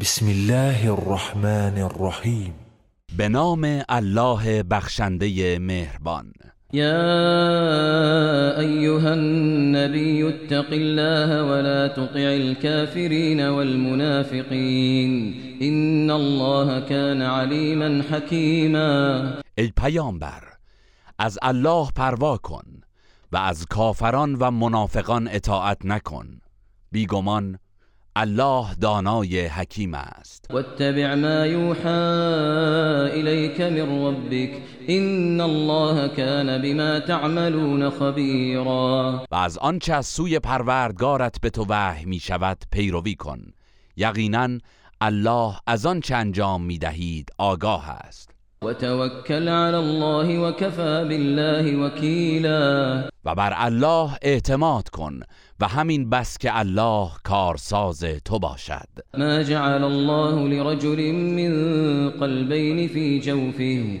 بسم الله الرحمن الرحیم به نام الله بخشنده مهربان. يا أيها النبي اتق الله ولا تطع الكافرين والمنافقين إن الله كان عليما حكيما ای پیامبر از الله پروا کن و از کافران و منافقان اطاعت نکن. بیگمان الله دانای حکیم است. واتبع ما يوحى إليك من ربك إن الله كان بما تعملون خبيرا و از آنچه از سوی پروردگارت به تو وحی می شود پیروی کن. یقینا الله از آنچه انجام می دهید آگاه است. وتوكل على الله وكفى بالله وكيلا و بر الله اعتماد کن و همین بس که الله کارساز تو باشد. ما جعل الله لرجل من قلبين في جوفه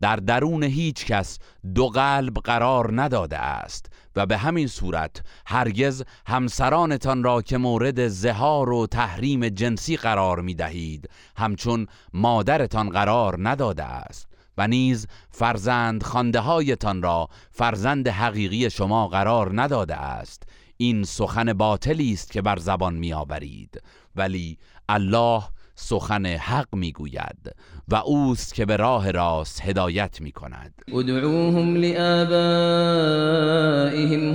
در درون هیچ کس دو قلب قرار نداده است و به همین صورت هرگز همسرانتان را که مورد زهار و تحریم جنسی قرار می دهید همچون مادرتان قرار نداده است و نیز فرزند خانده هایتان را فرزند حقیقی شما قرار نداده است. این سخن باطلی است که بر زبان می آورید ولی الله سخن حق می‌گوید و اوست که به راه راست هدایت می کند ادعوهم لآبائهم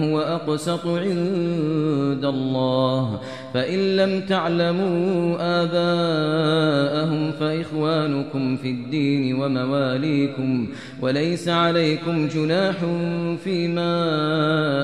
هو أقسط عند الله. فإن لم تعلموا آباءهم فإخوانكم في الدين ومواليكم وليس عليكم جناح فيما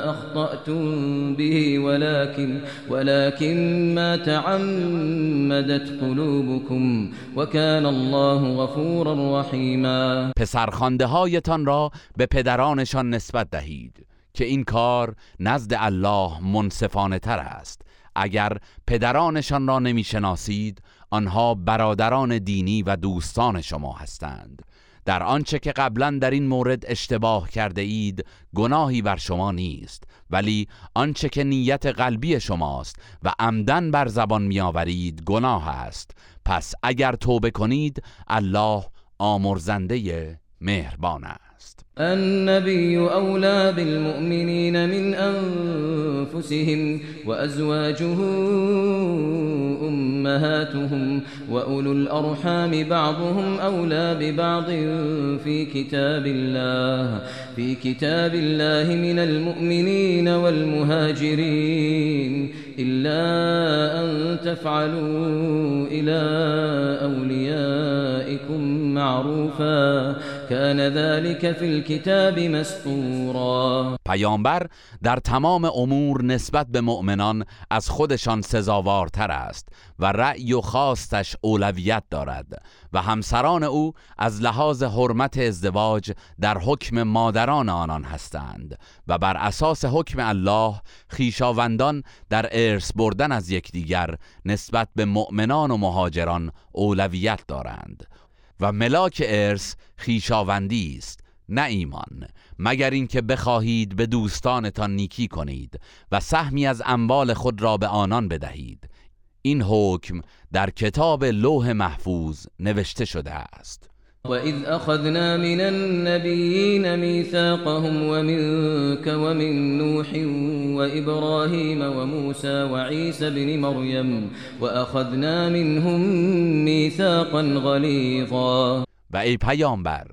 أخطأتم به ولكن ولكن ما تعمدت قلوبكم وكان الله غفورا رحيما. پسرخوانده هایتان را به پدرانشان نسبت دهید که این کار نزد الله منصفانه تر است. اگر پدرانشان را نمی‌شناسید آنها برادران دینی و دوستان شما هستند. در آنچه که قبلا در این مورد اشتباه کرده اید گناهی بر شما نیست. ولی آنچه که نیت قلبی شماست و عمدن بر زبان میآورید گناه است. پس اگر توبه کنید الله آمرزنده مهربان است. النبي أولى بالمؤمنين من أنفسهم وأزواجه أمهاتهم وأولو الأرحام بعضهم أولى ببعض في كتاب الله في كتاب الله من المؤمنين والمهاجرين إلا أن تفعلوا إلى أوليائكم معروفا. كان ذلك في الكتاب مسطورا پیامبر در تمام امور نسبت به مؤمنان از خودشان سزاوارتر است و رأی و خواستش اولویت دارد و همسران او از لحاظ حرمت ازدواج در حکم مادران آنان هستند و بر اساس حکم الله خیشاوندان در ارث بردن از یکدیگر نسبت به مؤمنان و مهاجران اولویت دارند. و ملاک ارث خیشاوندی است نه ایمان. مگر اینکه بخواهید به دوستانتان نیکی کنید و سهمی از اموال خود را به آنان بدهید. این حکم در کتاب لوح محفوظ نوشته شده است. وإذ أخذنا من النبيين ميثاقهم ومنك ومن نوح وإبراهيم وموسى وعيسى بن مريم وأخذنا منهم ميثاقا غليظا. و ای پیامبر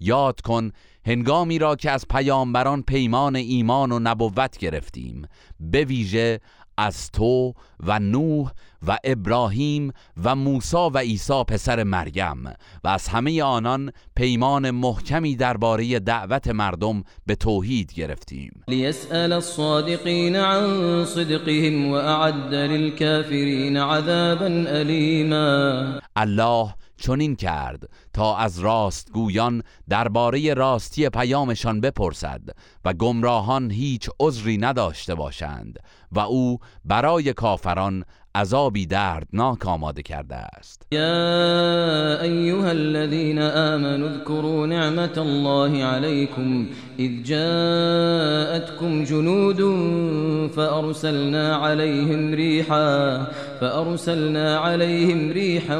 یاد کن هنگامی را که از پیامبران پیمان ایمان و نبوت گرفتیم به ویژه از تو و نوح و ابراهیم و موسی و عیسی پسر مریم و از همه آنان پیمان محکمی درباره دعوت مردم به توحید گرفتیم. ليسأل الصادقين عن صدقهم وأعد للكافرين عذابا أليما الله چنین کرد تا از راستگویان درباره راستی پیامشان بپرسد و گمراهان هیچ عذری نداشته باشند و او برای کافران عذابی دردناک آماده کرده است. یا ایها الذين آمنوا اذكروا نعمت الله عليكم اذ جاءتكم جنود فارسلنا عليهم ريحا فارسلنا عليهم ريحا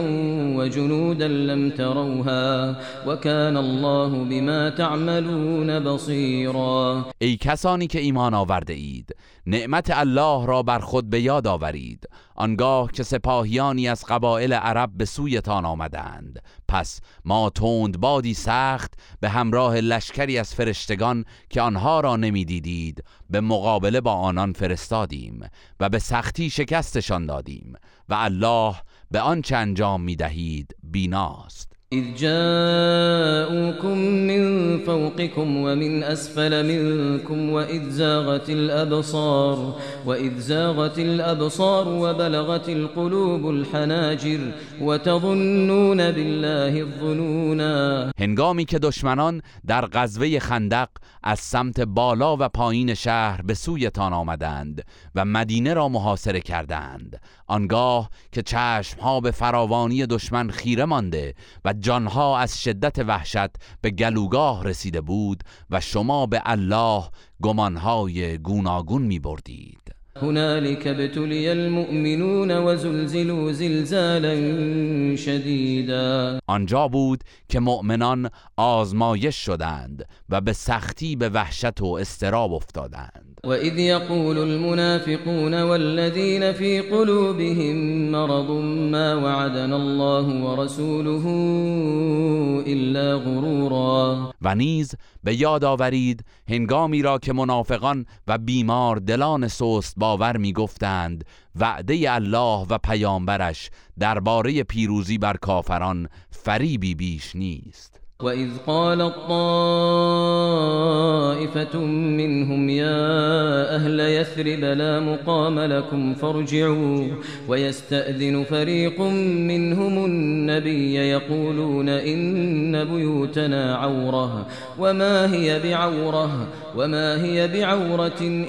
وجنودا لم تروها وكان الله بما تعملون بصيرا ای کسانی که ایمان آورده اید نعمت الله را بر خود به یاد آورید. آنگاه که سپاهیانی از قبایل عرب به سویتان آمدند. پس ما تند بادی سخت به همراه لشکری از فرشتگان که آنها را نمی‌دیدید به مقابله با آنان فرستادیم و به سختی شکستشان دادیم و الله به آنچه انجام می‌دهید بیناست. إذ جاءوكم من فوقكم ومن أسفل منكم وإذ زاغت الأبصار وإذ زاغت الأبصار وبلغت القلوب الحناجر وتظنون بالله الظنونا. هنگامی که دشمنان در غزوه خندق از سمت بالا و پایین شهر به سویتان آمدند و مدینه را محاصره کردند آنگاه که چشمها به فراوانی دشمن خیره مانده و جانها از شدت وحشت به گلوگاه رسیده بود و شما به الله گمانهای گوناگون می بردید. هنالك ابتلي المؤمنون وزلزلوا زلزالا شدیدا. آنجا بود که مؤمنان آزمایش شدند و به سختی به وحشت و استراب افتادند. وإذ يقول المنافقون والذين في قلوبهم مرض ما وعدنا الله ورسوله إلا غرورا. و نیز به یاد آورید هنگامی را که منافقان و بیمار دلان سست باور می گفتند وعده الله و پیامبرش درباره پیروزی بر کافران فریبی بیش نیست. وإذ قال طائفة منهم يا أهل يثرب لا مقام لكم فارجعوا ويستأذن فريق منهم النبي يقولون إن بيوتنا عورة وما هي بعورة وما هي بعورة إن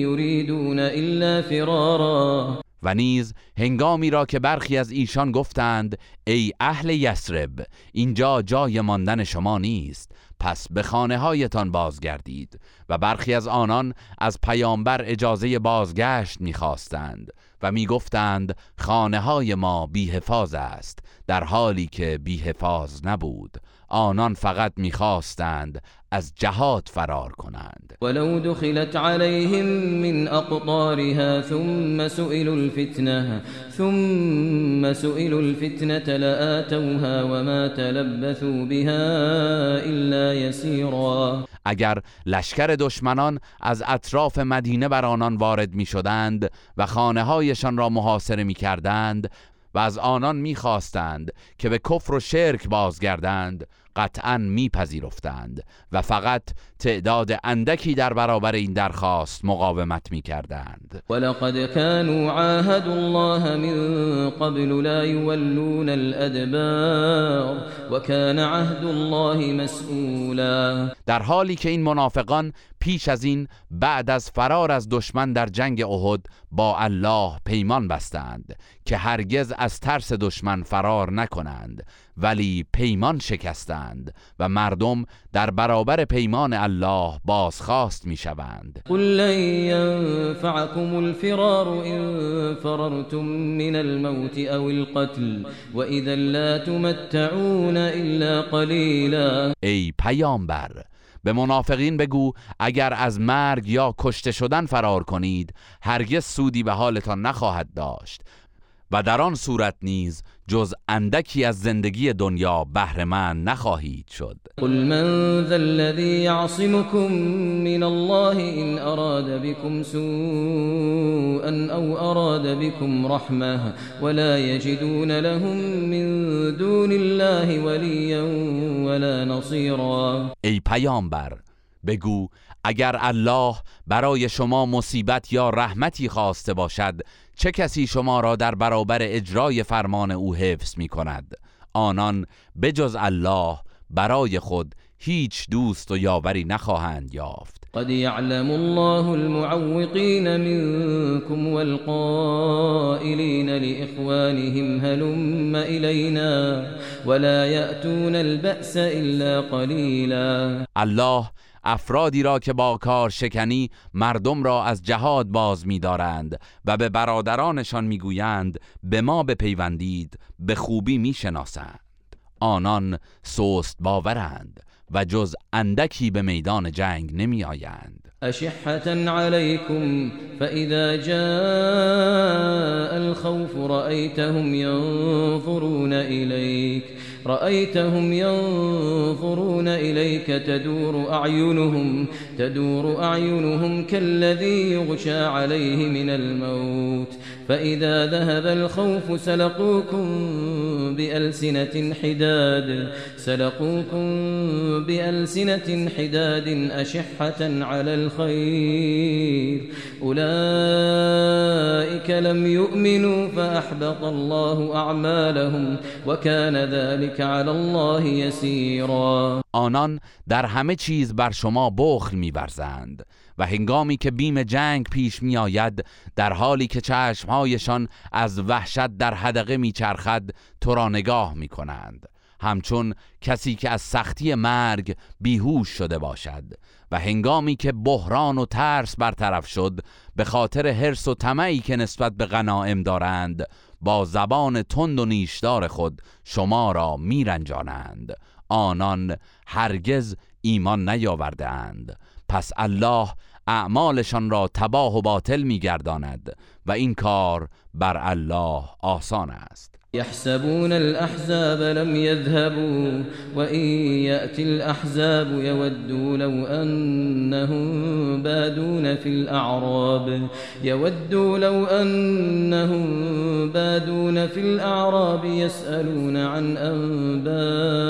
يريدون إلا فرارا و نیز هنگامی را که برخی از ایشان گفتند ای اهل یسرب اینجا جای ماندن شما نیست پس به خانه هایتان بازگردید. و برخی از آنان از پیامبر اجازه بازگشت می‌خواستند و می‌گفتند خانه های ما بیحفاظ است در حالی که بیحفاظ نبود. آنان فقط می‌خواستند از جهاد فرار کنند. ولو دخلت عليهم من أقطارها ثم سئلوا الفتنة ثم سئلوا الفتنة لآتوها وما تلبثوا بها إلا يسيرا. اگر لشکر دشمنان از اطراف مدینه بر آنان وارد می شدند و خانه هایشان را محاصره می کردند و از آنان می‌خواستند که به کفر و شرک بازگردند قطعا میپذیرفتند و فقط تعداد اندکی در برابر این درخواست مقاومت می‌کردند. ولقد كانوا عاهدوا الله من قبل لا يولون الادبار وكان عهد الله مسئولا در حالی که این منافقان پیش از این بعد از فرار از دشمن در جنگ احد با الله پیمان بستند که هرگز از ترس دشمن فرار نکنند ولی پیمان شکستند و مردم در برابر پیمان الله بازخواست می‌شوند. قل لن ينفعكم الفرار إن فررتم من الموت أو القتل وإذا لا تمتعون إلا قليلا. ای پیامبر به منافقین بگو اگر از مرگ یا کشته شدن فرار کنید هرگز سودی به حالتان نخواهد داشت. و در آن صورت نیز جز اندکی از زندگی دنیا بهرهمند نخواهید شد. قل من ذا الذي يعصمكم من الله إن أراد بكم سوءا أو أراد بكم رحمة ولا يجدون لهم من دون الله وليا ولا نصيرا ای پیامبر بگو اگر الله برای شما مصیبت یا رحمتی خواسته باشد چه کسی شما را در برابر اجرای فرمان او حفظ می کند؟ آنان بجز الله برای خود هیچ دوست و یاوری نخواهند یافت. قد يعلم الله المعوقين منكم والقائلين لإخوانهم هلم إلينا ولا يأتون البأس إلا قليلا الله افرادی را که با کار شکنی مردم را از جهاد باز می‌دارند و به برادرانشان می‌گویند به ما بپیوندید به خوبی می‌شناسند. آنان سست باورند و جز اندکی به میدان جنگ نمی آیند عليكم فإذا جاء الخوف رأيتهم ينظرون إليك رأيتهم ينظرون إليك تدور أعينهم تدور أعينهم كالذي يغشى عليه من الموت. فإذا ذهب الخوف سلقوكم بألسنة حداد سلقوكم بألسنة حداد أشحة على الخير. أولئك لم يؤمنوا فأحبط الله أعمالهم وكان ذلك على الله يسيرا. آنان در همه چیز بر شما بخل می‌ورزند. و هنگامی که بیم جنگ پیش می آید در حالی که چشمهایشان از وحشت در حدقه میچرخد تو را نگاه می کنند همچون کسی که از سختی مرگ بیهوش شده باشد و هنگامی که بحران و ترس برطرف شد به خاطر حرس و طمعی که نسبت به غنائم دارند با زبان تند و نیشدار خود شما را میرنجانند. آنان هرگز ایمان نیاوردهاند. پس الله اعمالشان را تباه و باطل میگرداند و این کار بر الله آسان است. يحسبون الأحزاب لم يذهبوا وإن يأتي الأحزاب يودوا لو أنهم بادون في الأعراب. يودوا لو أنهم بادون في الأعراب يسألون عن أنبائكم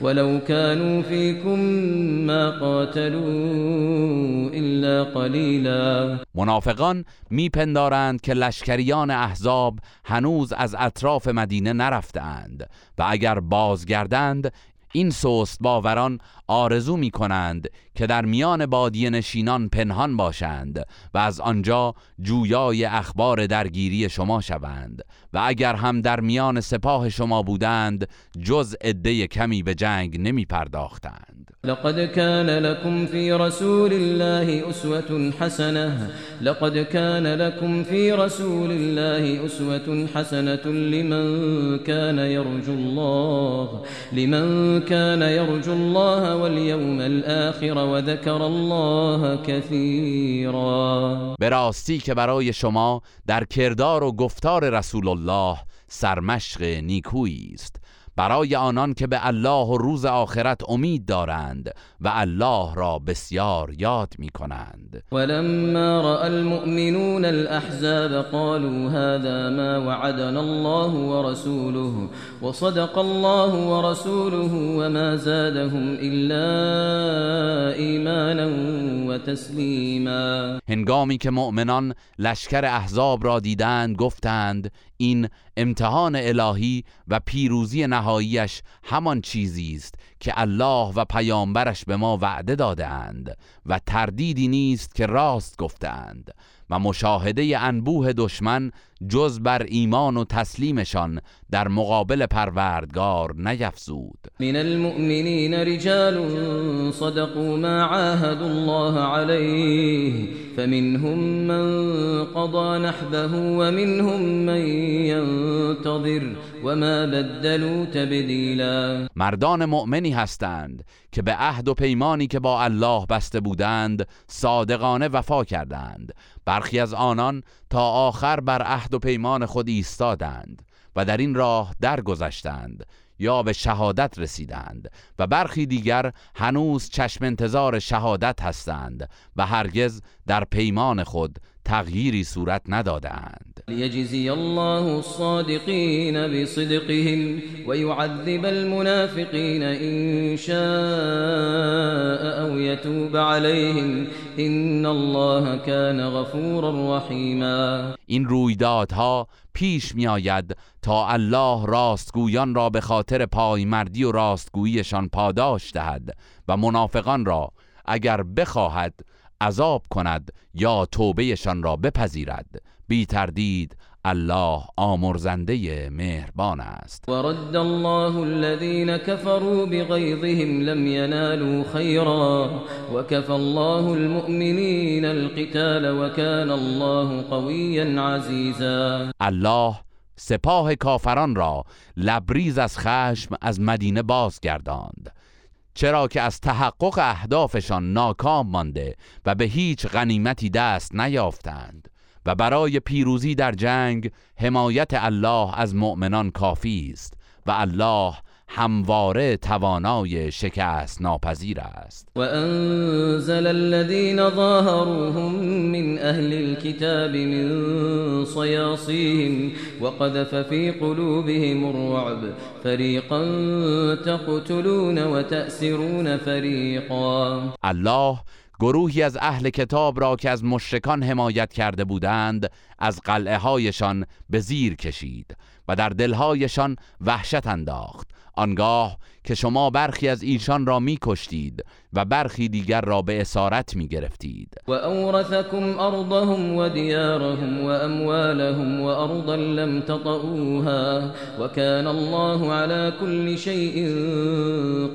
ولو كانوا فيكم ما قاتلوا إلا قليلا. منافقان میپندارند که لشکریان احزاب هنوز از اطراف مدینه نرفتند و اگر بازگردند این سوست باوران آرزو می کنند که در میان بادی نشینان پنهان باشند و از آنجا جویای اخبار درگیری شما شوند و اگر هم در میان سپاه شما بودند جز عده کمی به جنگ نمی پرداختند لقد كان لكم في رسول الله أسوة حسنة. لقد كان لكم في رسول الله أسوة حسنة لمن كان يرجو الله لمن كان يرجو الله واليوم الآخر وذكر الله كثيرا. به راستی که برای شما در کردار و گفتار رسول الله سرمشق نیکویی است. برای آنان که به الله و روز آخرت امید دارند و الله را بسیار یاد می کنند ولما رأى المؤمنون الأحزاب قالوا هذا ما وعدنا الله ورسوله وصدق الله ورسوله وما زادهم إلا إيمانا وتسليما. هنگامی که مؤمنان لشکر احزاب را دیدند گفتند این امتحان الهی و پیروزی نهاییش همان چیزی است که الله و پیامبرش به ما وعده دادهاند و تردیدی نیست که راست گفتند و مشاهده انبوه دشمن جز بر ایمان و تسلیمشان در مقابل پروردگار نیفزود. من المؤمنین رجال صدقوا ما عاهدوا الله عليه فمنهم من قضى نحبه ومنهم من ينتظر وما بدلوا تبدیلا. مردان مؤمنی هستند که به عهد و پیمانی که با الله بسته بودند صادقانه وفا کردند برخی از آنان تا آخر بر عهد و پیمان خود ایستادند و در این راه درگذشتند یا به شهادت رسیدند و برخی دیگر هنوز چشم انتظار شهادت هستند و هرگز در پیمان خود تغییری صورت ندادند لیجزی الله الصادقین بصدقهم ويعذب المنافقین ان شاء او يتوب عليهم ان الله كان غفورا رحیما این رویدادها پیش می آید تا الله راستگویان را به خاطر پایمردی و راستگوییشان پاداش دهد و منافقان را اگر بخواهد عذاب کند یا توبهشان را بپذیرد. بی تردید الله آمرزنده مهربان است. ورد الله الذين كفروا بغيظهم لم ينالوا خيرا وكفى الله المؤمنين القتال وكان الله قويا عزيزا الله سپاه کافران را لبریز از خشم از مدینه بازگرداند چرا که از تحقق اهدافشان ناکام مانده و به هیچ غنیمتی دست نیافتند. و برای پیروزی در جنگ حمایت الله از مؤمنان کافی است و الله همواره توانای شکست ناپذیر است. و انزل الذين ظاهروهم من اهل الكتاب من صياصيهم وقذف في قلوبهم الرعب فريقا تقتلون وتأسرون فريقا الله گروهی از اهل کتاب را که از مشرکان حمایت کرده بودند از قلعه هایشان به زیر کشید و در دلهایشان وحشت انداخت. آنگاه که شما برخی از ایشان را می کشتید و برخی دیگر را به اسارت می گرفتید و اورثکم ارضهم و دیارهم و اموالهم و ارضا لم تطئوها و کان الله على كل شیء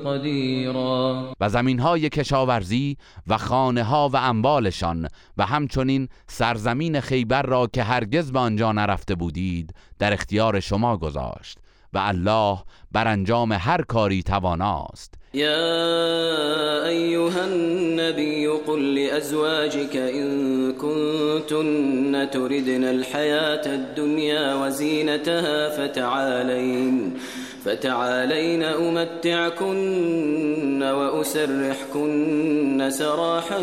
قدیرا و زمین های کشاورزی و خانه ها و اموالشان و همچنین سرزمین خیبر را که هرگز به آنجا نرفته بودید در اختیار شما گذاشت. و الله بر انجام هر کاری تواناست. يا أيها النبي قل لأزواجك إن كنتن تردن الحياة الدنيا وزينتها فتعالين فتعالين أمتعكن وأسرحكن سراحا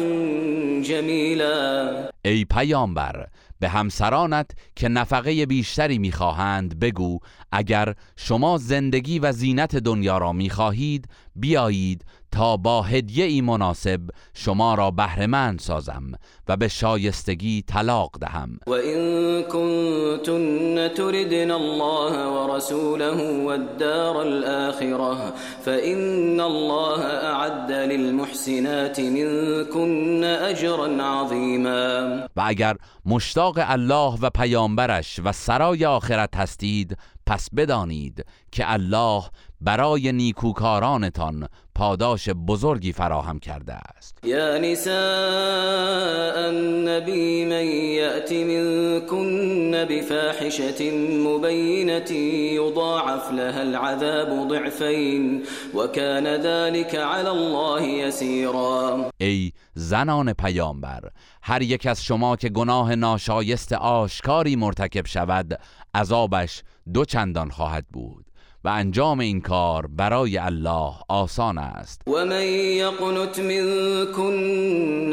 جميلا ای پیامبر به همسرانت که نفقه بیشتری می‌خواهند بگو اگر شما زندگی و زینت دنیا را می‌خواهید بیایید تا با هدیه ای مناسب شما را بهرهمند سازم و به شایستگی طلاق دهم. و این کنتن تردن الله و رسوله و الدار الاخره فإن الله اعد للمحسنات منكن اجرا عظیما. و اگر مشتاق الله و پیامبرش و سرای آخرت هستید پس بدانید که الله برای نیکوکارانتان پاداش بزرگی فراهم کرده است. یا نساء النبی من یأتی منکن بفاحشة مبینة یضاعف لها العذاب ضعفین وكان ذلك على الله یسیرا. ای زنان پیامبر هر یک از شما که گناه ناشایست آشکاری مرتکب شود عذابش دو چندان خواهد بود. و انجام این کار برای الله آسان است. و من یقنت منکن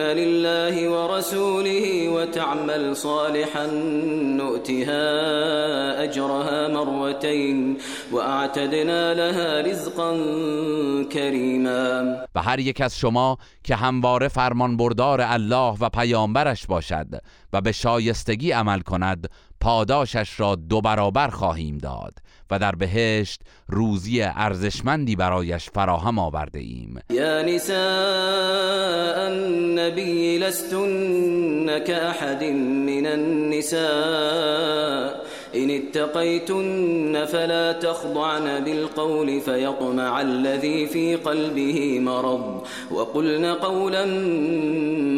لله و رسوله و تعمل صالحا نؤتها اجرها مرتين و اعتدنا لها رزقا کریما. و هر یک از شما که همواره فرمان بردار الله و پیامبرش باشد و به شایستگی عمل کند پاداشش را دو برابر خواهیم داد. و در بهشت روزی ارزشمندی برایش فراهم آورده ایم. یا نساء النبی لستن كأحد من النساء إن اتقيتن فلا تخضعن بالقول فيطمع الذي في قلبه مرض وقلن قولا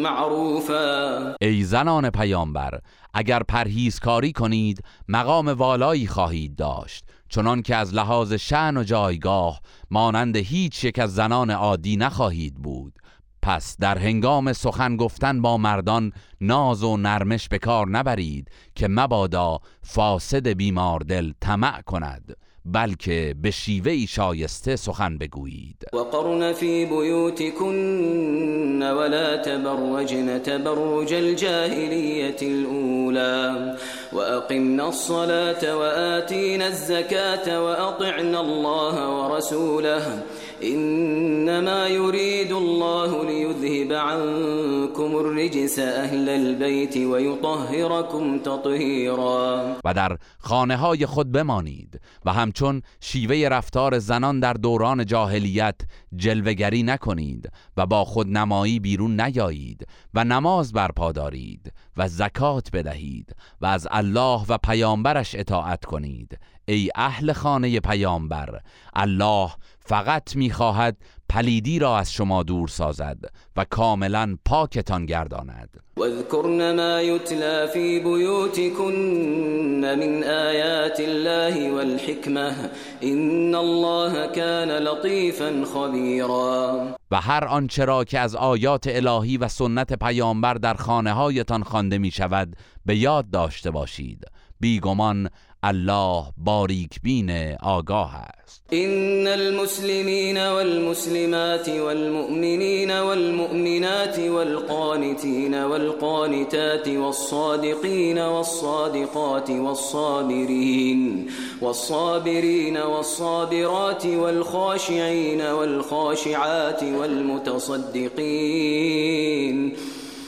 معروفا. ای زنان پیامبر اگر پرهیزکاری کنید مقام والایی خواهید داشت. چنان که از لحاظ شعن و جایگاه مانند هیچ یک از زنان عادی نخواهید بود. پس در هنگام سخن گفتن با مردان ناز و نرمش به کار نبرید که مبادا فاسد بیمار دل طمع کند. بلکه به شیوه شایسته سخن بگویید. و قرن فی بیوتکن ولا تبرجن تبرج الجاهلیت الاولا و اقمنا الصلاة و آتینا الزکاة و اطعنا الله و رسوله إنما يريد الله ليذهب عنكم الرجس أهل البيت ويطهركم تطهيرا. و در خانه های خود بمانید و همچون شیوه رفتار زنان در دوران جاهلیت جلوگری نکنید و با خود نمایی بیرون نیایید و نماز برپا دارید و زکات بدهید و از الله و پیامبرش اطاعت کنید. ای اهل خانه پیامبر الله فقط می‌خواهد پلیدی را از شما دور سازد و کاملا پاکتان گرداند. واذكرن ما يتلى في بيوتكن من آيات الله والحكمة إن الله كان لطيفا خبيرا و هر آنچه را که از آیات الهی و سنت پیامبر در خانه هایتان خوانده می شود به یاد داشته باشید. بیگمان الله باریک بین آگاه است. إن المسلمین والمسلمات والمؤمنین والمؤمنات والقانتین والقانتات والصادقین والصادقات والصابرین والصابرین والصابرات والخاشعین والخاشعات والمتصدقین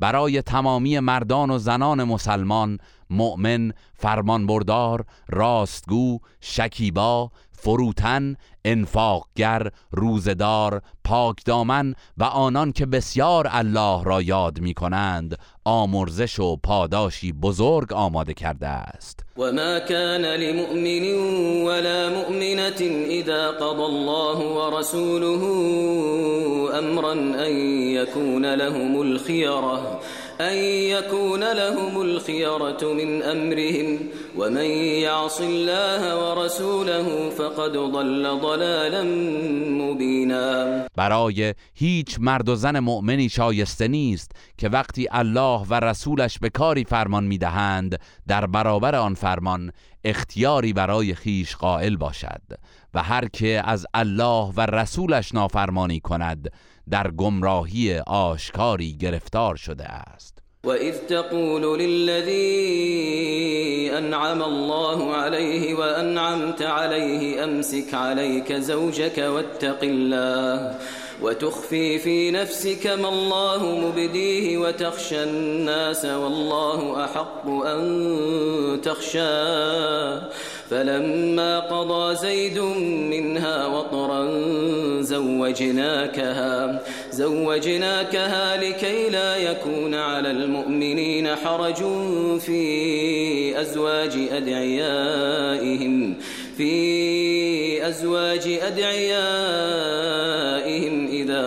برای تمامی مردان و زنان مسلمان مؤمن فرمانبردار راستگو شکیبا فروتن انفاقگر روزدار پاکدامن و آنان که بسیار الله را یاد می کنند آمرزش و پاداشی بزرگ آماده کرده است. وما كان لمؤمن ولا مؤمنة إذا قضى الله ورسوله أمرا أن يكون لهم الخيرة أن يكون لهم الخيرة من أمرهم ومن يعص الله ورسوله فقد ضل ضلالا مبینا برای هیچ مرد و زن مؤمنی شایسته نیست که وقتی الله و رسولش به کاری فرمان می‌دهند در برابر آن فرمان اختیاری برای خیش قائل باشد و هر که از الله و رسولش نافرمانی کند در گمراهی آشکاری گرفتار شده است. وإذ تقول للذي أنعم الله عليه وأنعمت عليه أمسك عليك زوجك واتق الله. وتخفي في نفسك ما الله مبديه وتخشى الناس والله أحق أن تخشاه فلما قضى زيد منها وطرا زوجناكها زوجناكها لكي لا يكون على المؤمنين حرج في أزواج أدعيائهم في أزواج أدعيائهم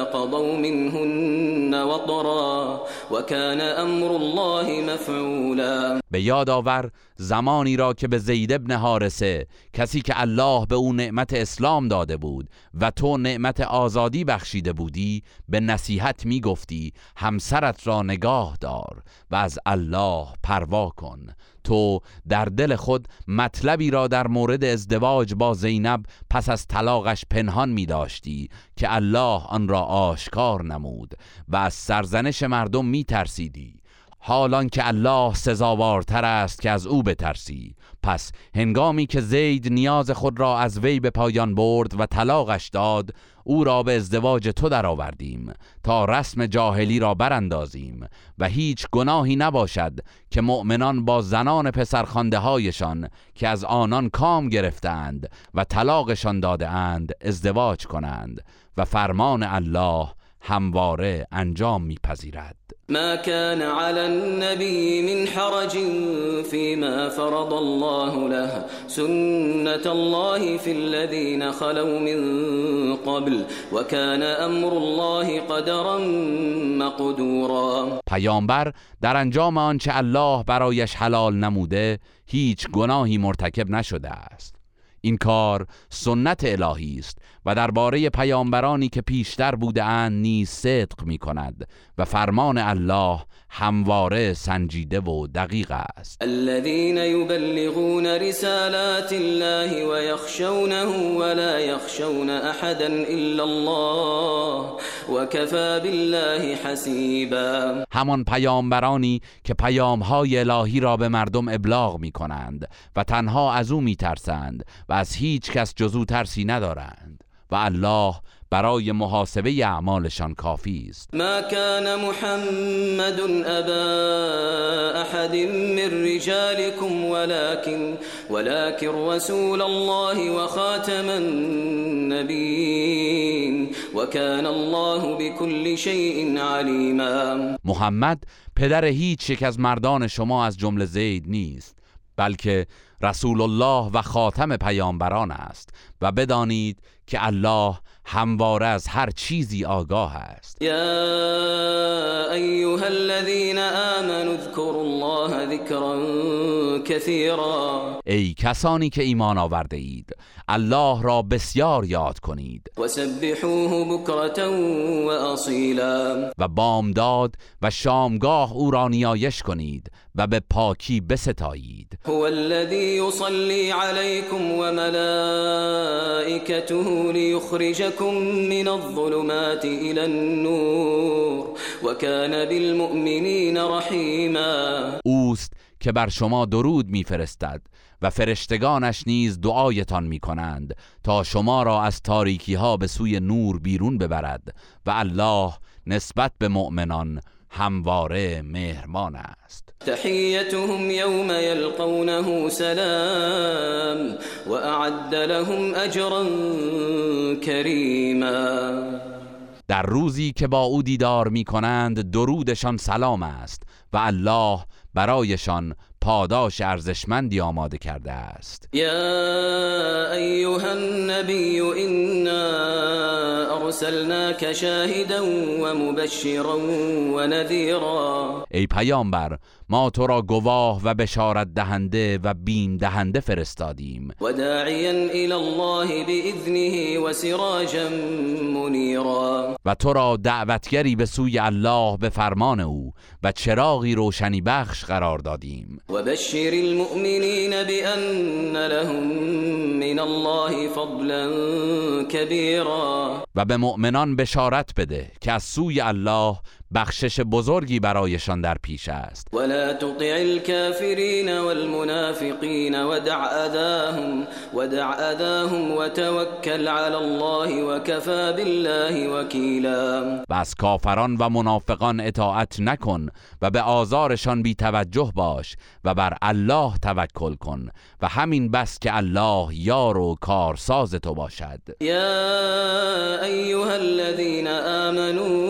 قضوا منهن وطرا وكان أمر الله مفعولا. به یاد آور زمانی را که به زید ابن حارسه کسی که الله به او نعمت اسلام داده بود و تو نعمت آزادی بخشیده بودی به نصیحت می گفتی همسرت را نگاه دار و از الله پروا کن. تو در دل خود مطلبی را در مورد ازدواج با زینب پس از طلاقش پنهان می داشتی که الله آن را آشکار نمود و از سرزنش مردم می ترسیدی حالان که الله سزاوارتر است که از او بترسی. پس هنگامی که زید نیاز خود را از وی به پایان برد و طلاقش داد او را به ازدواج تو درآوردیم تا رسم جاهلی را براندازیم و هیچ گناهی نباشد که مؤمنان با زنان پسرخانده هایشان که از آنان کام گرفتند و طلاقشان داده اند ازدواج کنند و فرمان الله همواره انجام میپذیرد. ما كان على النبي من حرج فيما فرض الله له سنة الله في الذين خلوا من قبل وكان امر الله قدرا مقدورا. پیامبر در انجام آنچه الله برایش حلال نموده هیچ گناهی مرتکب نشده است. این کار سنت الهی است و درباره پیامبرانی که پیشتر بوده اند نیز صدق می کند و فرمان الله همواره سنجیده و دقیق است. الذين يبلغون رسالات الله ويخشونه ولا يخشون احدا الا الله وكفى بالله حسيبا همان پیامبرانی که پیامهای الهی را به مردم ابلاغ می کنند و تنها از او می ترسند و از هیچ کس جزو ترسی ندارند. و الله برای محاسبه اعمالشان کافی است. ما كان محمد ابا احد من رجالكم ولكن ولكن رسول الله وخاتم النبيين وكان الله بكل شيء عليما محمد پدر هیچ یک از مردان شما از جمله زید نیست بلکه رسول الله و خاتم پیامبران است و بدانید که الله همواره از هر چیزی آگاه است. يا ايها الذين آمنوا اذكروا الله ذكرا كثيرا ای کسانی که ایمان آورده اید الله را بسیار یاد کنید. وسبحوه بكرة وأصيلا و بامداد و شامگاه او را نیایش کنید و به پاکی بستایید. هو الذي يصلي عليكم وملائكته ليخرجكم من الظلمات إلى النور وكان بالمؤمنين رحيما اوست که بر شما درود میفرستد و فرشتگانش نیز دعایتان می کنند تا شما را از تاریکی ها به سوی نور بیرون ببرد و الله نسبت به مؤمنان همواره مهربان است. تحيتهم يوم يلقونه سلام وأعد لهم أجرا كريما. در روزی که با او دیدار می کنند درودشان سلام است و الله برایشان پاداش ارزشمندی آماده کرده است. يا أيها النبي إنا أرسلناك شاهدا ومبشرا ونذيرا ای پیامبر ما تو را گواه و بشارت دهنده و بین دهنده فرستادیم. وداعيا إلى الله بإذنه وسراجا منيرا و تو را دعوتگری به سوی الله به فرمان او و چراغی روشنی بخش قرار دادیم. وبشر المؤمنين بأن لهم من الله فضلا كبيرا و به مؤمنان بشارت بده که از سوی الله بخشش بزرگی برایشان در پیش است. ولا تطع الكافرين والمنافقين ودع أذاهم ودع أذاهم وتوكل على الله وكفى بالله وكيلا و از کافران و منافقان اطاعت نکن و به آزارشان بی توجه باش و بر الله توکل کن و همین بس که الله یار و کارساز تو باشد. يا أيها الذين آمنوا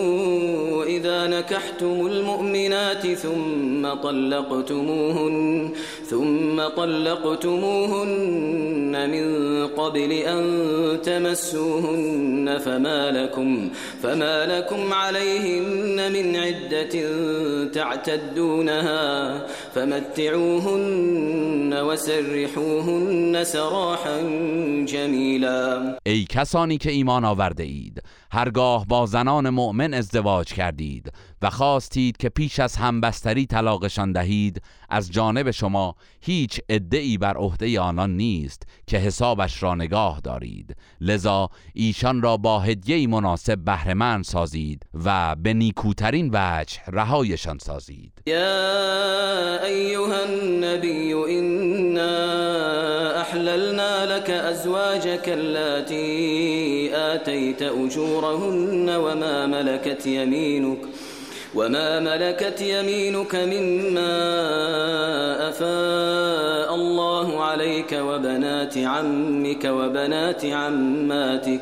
نكحتم المؤمنات ثم طلقتموهن ثم طلقتموهن من قبل أن تمسوهن فما لكم فما لكم عليهن من عدة تعتدونها. فمتعوهن وسرحوهن سراحا جميلا. ای کسانی که ایمان آورده اید هرگاه با زنان مؤمن ازدواج کردید و خواستید که پیش از همبستری طلاقشان دهید از جانب شما هیچ ادعی بر عهده آنان نیست که حسابش را نگاه دارید. لذا ایشان را با هدیه مناسب بهرهمند سازید و به نیکوترین وجه رهایشان سازید. يا أيها النبي إنا أحللنا لك أزواجك اللاتي آتيت أجورهن وما ملكت يمينك وما ملكت يمينك مما أفاء الله عليك وبنات عمك وبنات عماتك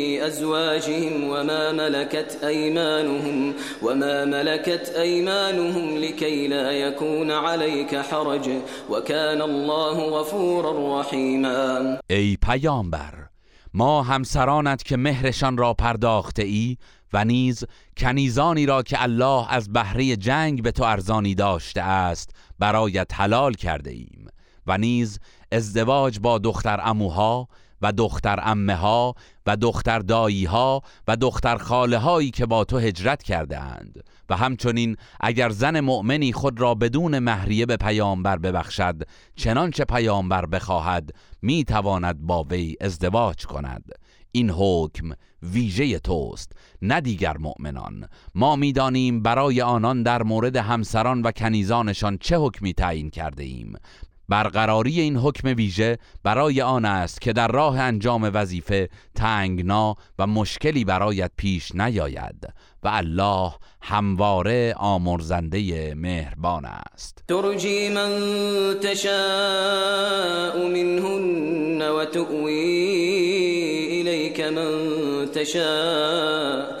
أزواجهم وما ملكت أيمانهم وما ملكت أيمانهم لكي لا يكون عليك حرج وكان الله غفورا رحيما. ای پیامبر ما همسرانت که مهرشان را پرداخته ای و نیز کنیزانی را که الله از بهره جنگ به تو ارزانی داشته است برایت حلال کرده ایم و نیز ازدواج با دختر اموها و دختر امه ها و دختر دایی ها و دختر خاله هایی که با تو هجرت کرده اند و همچنین اگر زن مؤمنی خود را بدون مهریه به پیامبر ببخشد چنانچه پیامبر بخواهد می تواند با وی ازدواج کند. این حکم ویژه توست نه دیگر مؤمنان. ما می‌دانیم برای آنان در مورد همسران و کنیزانشان چه حکمی تعیین کرده ایم برقراری این حکم ویژه برای آن است که در راه انجام وظیفه تنگنا و مشکلی برایت پیش نیاید و الله همواره آمرزنده مهربان است. ترجی من تشاء منهن و تؤوی الیک من تشاء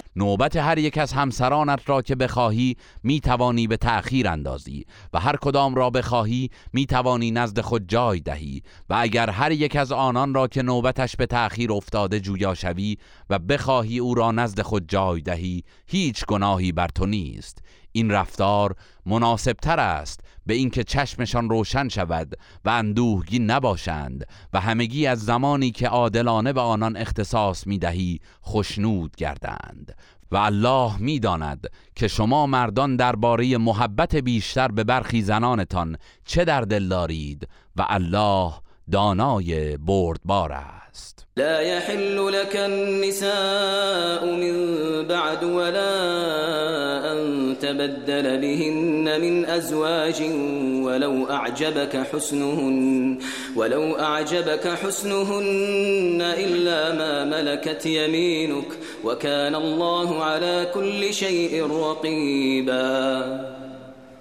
نوبت هر یک از همسرانت را که بخواهی می توانی به تأخیر اندازی و هر کدام را بخواهی می توانی نزد خود جای دهی و اگر هر یک از آنان را که نوبتش به تأخیر افتاده جویا شوی و بخواهی او را نزد خود جای دهی هیچ گناهی بر تو نیست. این رفتار مناسب تر است به اینکه چشمشان روشن شود و اندوهگین نباشند و همگی از زمانی که عادلانه به آنان اختصاص می دهی خشنود گردند. و الله می‌داند که شما مردان درباره محبت بیشتر به برخی زنانتان چه در دل دارید و الله دانای بردبار است. لا يحل لك النساء من بعد ولا تبدل بهن من أزواج ولو أعجبك حسنهن ولو أعجبك حسنهن إلا ما ملكت يمينك وكان الله على كل شيء رقيبا.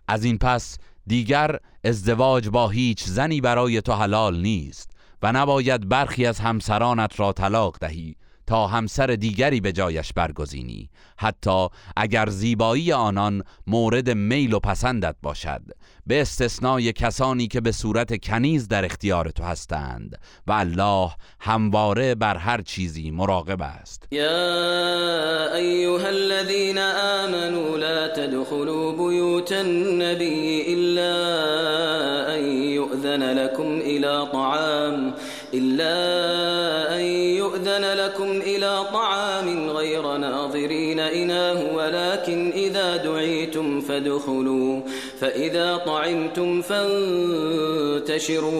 از این پس دیگر ازدواج با هیچ زنی برای تو حلال نیست و نباید برخی از همسرانت را طلاق دهی. تا همسر دیگری به جایش برگزینی. حتی اگر زیبایی آنان مورد میل و پسندت باشد. به استثنای کسانی که به صورت کنیز در اختیار تو هستند. و الله همواره بر هر چیزی مراقب است. یا ایها الذين آمنوا لا تدخلوا بيوت النبي الا ان يؤذن لكم الى طعام. يؤذن لكم إلى طعام غير ناظرين إناه ولكن إذا دعيتم فادخلوا فإذا طعمتم فانتشروا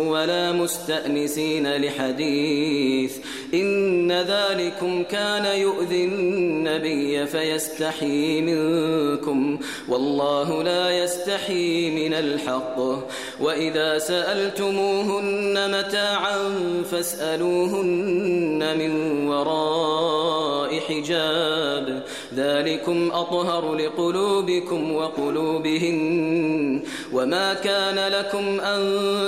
ولا مستأنسين لحديث إن ذلكم كان يؤذي النبي فيستحي منكم والله لا يستحي من الحق وإذا سألتموهن متاعا فاسألوهن من وراء حجاب ذلكم أطهر لقلوبكم وقلوبهن وما كان لكم أن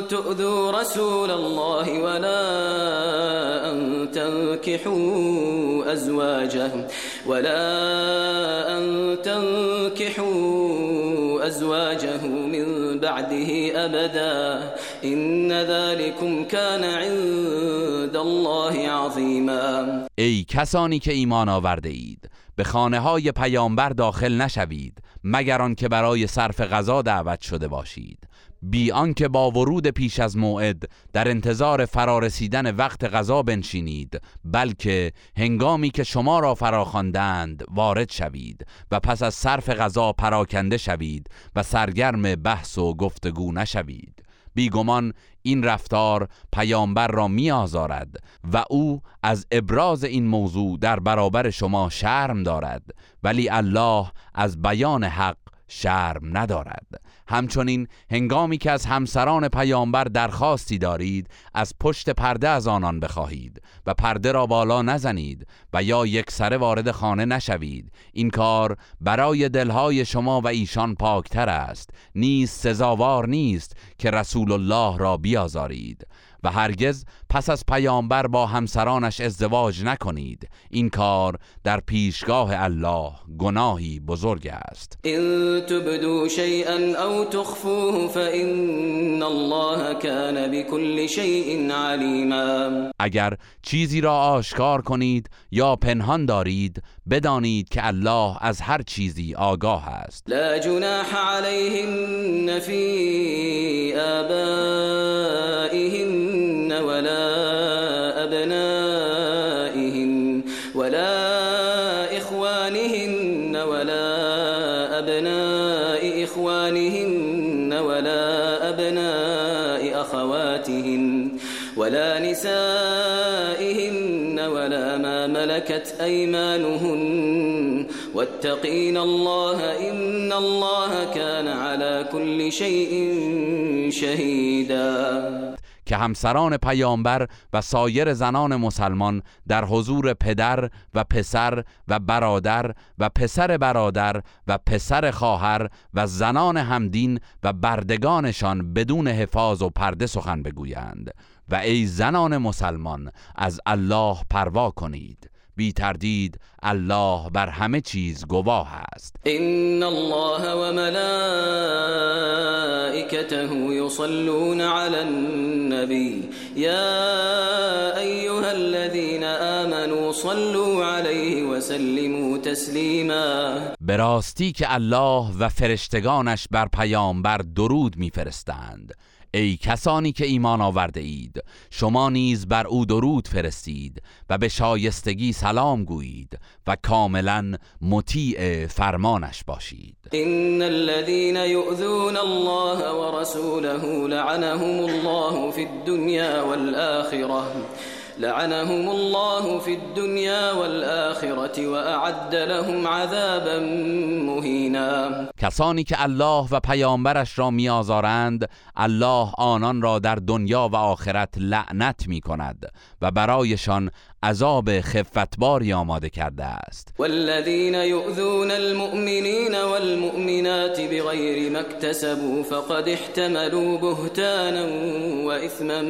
تؤذوا رسول الله ولا أن تنكحوا أزواجه ولا أن تنكحوا أزواجه من بعده أبدا إن ذلكم كان عند الله عظيما. کسانی که ایمان آورده اید به خانه های پیامبر داخل نشوید مگر آنکه برای صرف غذا دعوت شده باشید. بی آنکه با ورود پیش از موعد در انتظار فرارسیدن وقت غذا بنشینید بلکه هنگامی که شما را فراخواندند وارد شوید و پس از صرف غذا پراکنده شوید و سرگرم بحث و گفتگو نشوید. بیگمان این رفتار پیامبر را می آزارد و او از ابراز این موضوع در برابر شما شرم دارد ولی الله از بیان حق شرم ندارد. همچنین هنگامی که از همسران پیامبر درخواستی دارید از پشت پرده از آنان بخواهید و پرده را بالا نزنید و یا یک سره وارد خانه نشوید. این کار برای دلهای شما و ایشان پاکتر است. نیز سزاوار نیست که رسول الله را بیازارید و هرگز پس از پیامبر با همسرانش ازدواج نکنید. این کار در پیشگاه الله گناهی بزرگ است. ان تبدو شیئا او تخفوه فان الله كان بكل شیء علیما اگر چیزی را آشکار کنید یا پنهان دارید بدانید که الله از هر چیزی آگاه است. لا جناح علیهن فی آبائهن ملكت أيمانهن. واتقين الله إن الله كان على كل شيء شهيدا. که همسران پیامبر و سایر زنان مسلمان در حضور پدر و پسر و برادر و پسر برادر و پسر خواهر و زنان همدین و بردگانشان بدون حفاظ و پرده سخن بگویند. و ای زنان مسلمان از الله پروا کنید. بی تردید الله بر همه چیز گواه است. ان الله و ملائکته یصلون علی النبی. یا ایها الذين آمنوا صلوا علیه و سلموا تسلیما. براستی که الله و فرشتگانش بر پیامبر درود میفرستند. ای کسانی که ایمان آورده اید شما نیز بر او درود فرستید و به شایستگی سلام گویید و کاملا مطیع فرمانش باشید. ان الذين يؤذون الله ورسوله لعنهم الله في الدنيا والآخرة. لعنهم الله في الدنيا والآخرة وأعد لهم عذابا مهینا کسانی که الله و پیامبرش را میآزارند الله آنان را در دنیا و آخرت لعنت می کند و برایشان عذاب خفتباری آماده کرده است. والذین یؤذون المؤمنین والمؤمنات بغیر ما اکتسبوا فقد احتملوا بهتانا و اثما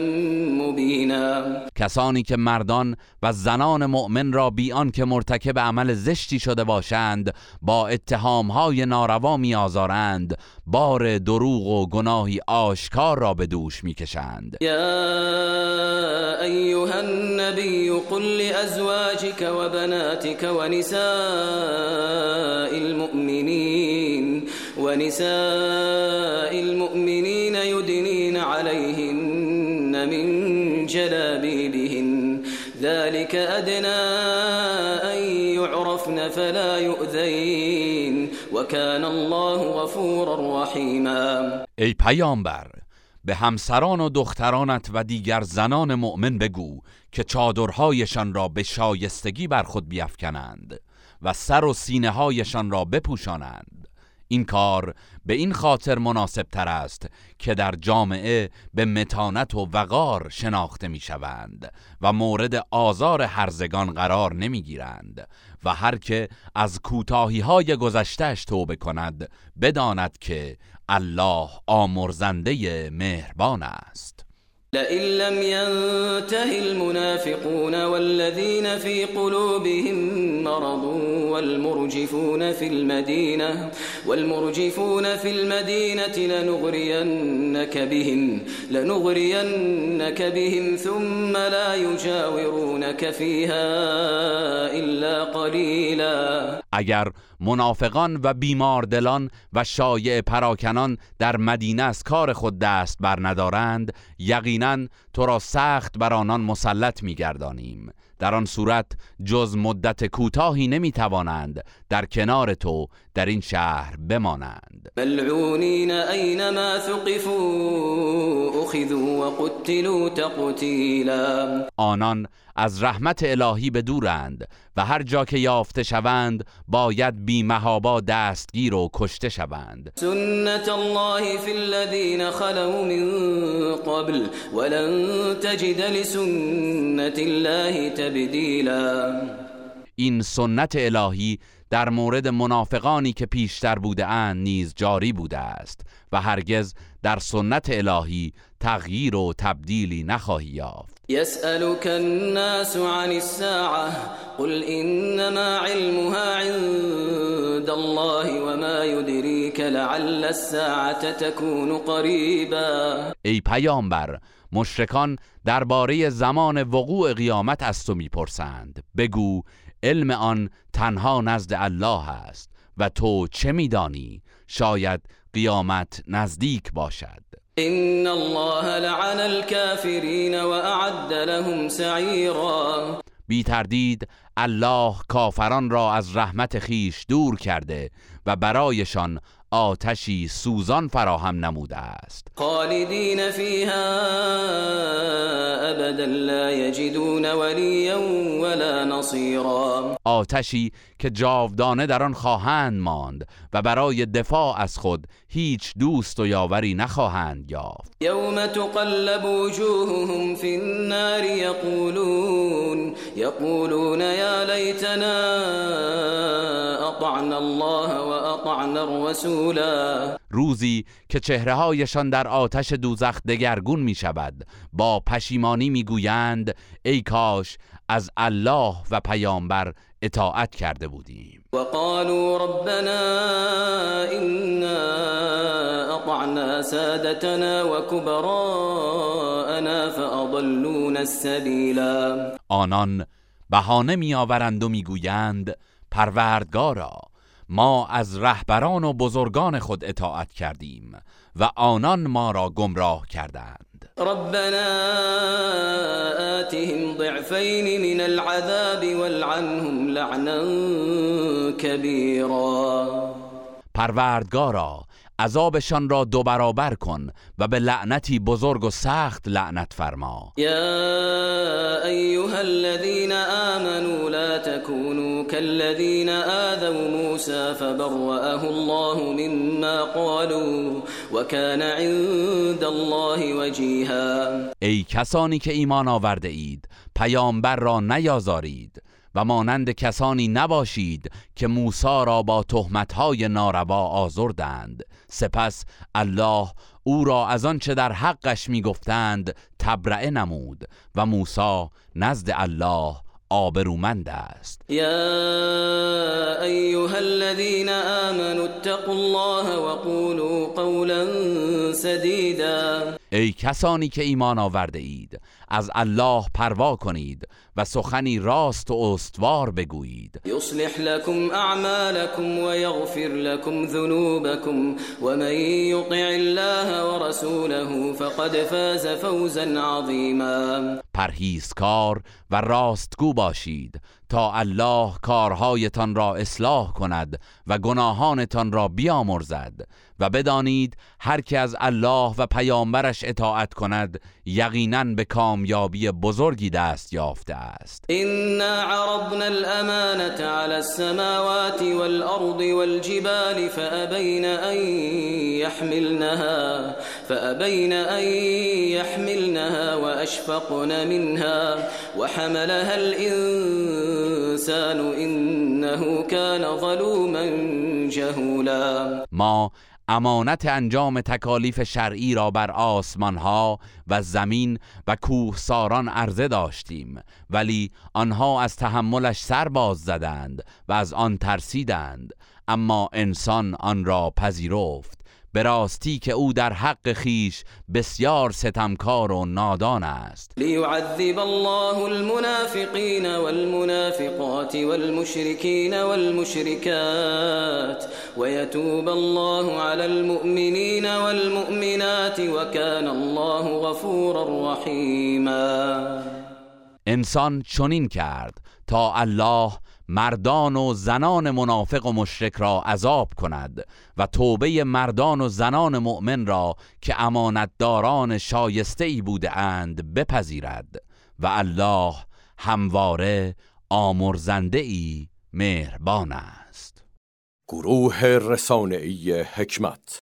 مبینا. کسانی که مردان و زنان مؤمن را بی که مرتکب عمل زشتی شده باشند با اتهامهای ناروا میآزارند بار دروغ و گناهی آشکار را به دوش می‌کشند. یا ایها النبی قل لازواجك وبناتك ونساء المؤمنين ونساء المؤمنين يدنين عليهن من جلابيبهن. ذلك أدنى أن يعرفن فلا يؤذين وكان الله غفورا رحيما. ای پیامبر به همسران و دخترانت و دیگر زنان مؤمن بگو که چادرهایشان را به شایستگی بر خود بیافکنند و سر و سینه هایشان را بپوشانند. این کار به این خاطر مناسب تر است که در جامعه به متانت و وقار شناخته می شوند و مورد آزار هرزگان قرار نمی گیرند و هر که از کوتاهی های گذشتهش توبه کند بداند که الله آمرزنده مهربان است. لئن لم ينته المنافقون والذين في قلوبهم مرض والمرجفون في المدينة والمرجفون في المدينة لنغرينك بهم لنغرينك بهم ثم لا يجاورونك فيها إلا قليلا. اگر منافقان و بیماردلان و شایع پراکنان در مدینه از کار خود دست بر ندارند یقینا تو را سخت بر آنان مسلط میگردانیم. در آن صورت جز مدت کوتاهی نمی‌توانند در کنار تو در این شهر بمانند. ملعونین اینما ثقفوا اخذوا وقتلوا تقتیلا. آنان از رحمت الهی به دورند و هر جا که یافته شوند باید بیمهابا دستگیر و کشته شوند. سنت الله فی الذین خلو من قبل ولن تجد لسنت الله تبدیلا. این سنت الهی در مورد منافقانی که پیشتر بوده اند نیز جاری بوده است و هرگز در سنت الهی تغییر و تبدیلی نخواهی یافت. يسألك الناس عن الساعة قل إنما علمها عند الله وما يدريك لعل الساعة تكون قريبا ای پیامبر مشرکان درباره زمان وقوع قیامت از تو می‌پرسند. بگو علم آن تنها نزد الله است و تو چه میدانی؟ شاید قیامت نزدیک باشد. إن الله لعن الكافرين وأعد لهم سعيرا. بی تردید الله کافران را از رحمت خیش دور کرده و برایشان آتشی سوزان فراهم نموده است. خالدين فيها أبدا لا يجدون وليا ولا نصيرا آتشی که جاودانه در آن خواهند ماند و برای دفاع از خود هیچ دوست و یاوری نخواهند یافت. يوم تقلب وجوههم في النار يقولون يقولون يا ليتنا أطعنا الله وأطعنا الرسولا. روزی که چهره هایشان در آتش دوزخ دگرگون می شود با پشیمانی می گویند ای کاش از الله و پیامبر اطاعت کرده بودیم. وقالوا ربنا إنا أطعنا سادتنا وكبراءنا فأضلونا السبيلا آنان بهانه میآورند و می‌گویند پروردگارا ما از رهبران و بزرگان خود اطاعت کردیم و آنان ما را گمراه کردند ربنا آتهم ضعفين من العذاب والعنهم لعنا كبيرا. پروردگارا عذابشان را دو برابر کن و به لعنتی بزرگ و سخت لعنت فرما. يا أيها الذين آمنوا لا تكونوا كالذين آذوا موسى فبرأه الله مما قالوا وكان عند الله وجيها ای کسانی که ایمان آورده اید پیامبر را نیازارید. و مانند کسانی نباشید که موسی را با تهمتهای ناروا آزردند. سپس الله او را از آنچه در حقش می‌گفتند تبرئه نمود و موسی نزد الله آبرومند است. يا أيها الذين آمنوا اتقوا الله وقولوا قولا سديدا ای کسانی که ایمان آورده اید از الله پروا کنید و سخنی راست و استوار بگویید. يصلح لكم أعمالكم ويغفر لكم ذنوبكم ومن يطع الله ورسوله فقد فاز فوزا عظيما پرهیزکار و راستگو باشید تا الله کارهایتان را اصلاح کند و گناهانتان را بیامرزد و بدانید هر که از الله و پیامبرش اطاعت کند یقینا به کامیابی بزرگی دست یافته است. إنا عرضنا الأمانة على السماوات والأرض والجبال فأبين أن يحملنها فأبين أن يحملنها وأشفقن منها. وحملها الإنسان إنه كان ظلوما جهولا. ما امانت انجام تکالیف شرعی را بر آسمان ها و زمین و کوهساران عرضه داشتیم ولی آنها از تحملش سر باز زدند و از آن ترسیدند اما انسان آن را پذیرفت. به راستی که او در حق خیش بسیار ستمکار و نادان است. لیعذب الله المنافقین والمنافقات والمشركين والمشركات ويتوب الله على المؤمنين والمؤمنات وكان الله غفورا رحیما انسان چنین کرد تا الله مردان و زنان منافق و مشرک را عذاب کند و توبه مردان و زنان مؤمن را که امانتداران شایسته ای بوده اند بپذیرد و الله همواره آمرزنده ای مهربان است. گروه رسانه‌ای حکمت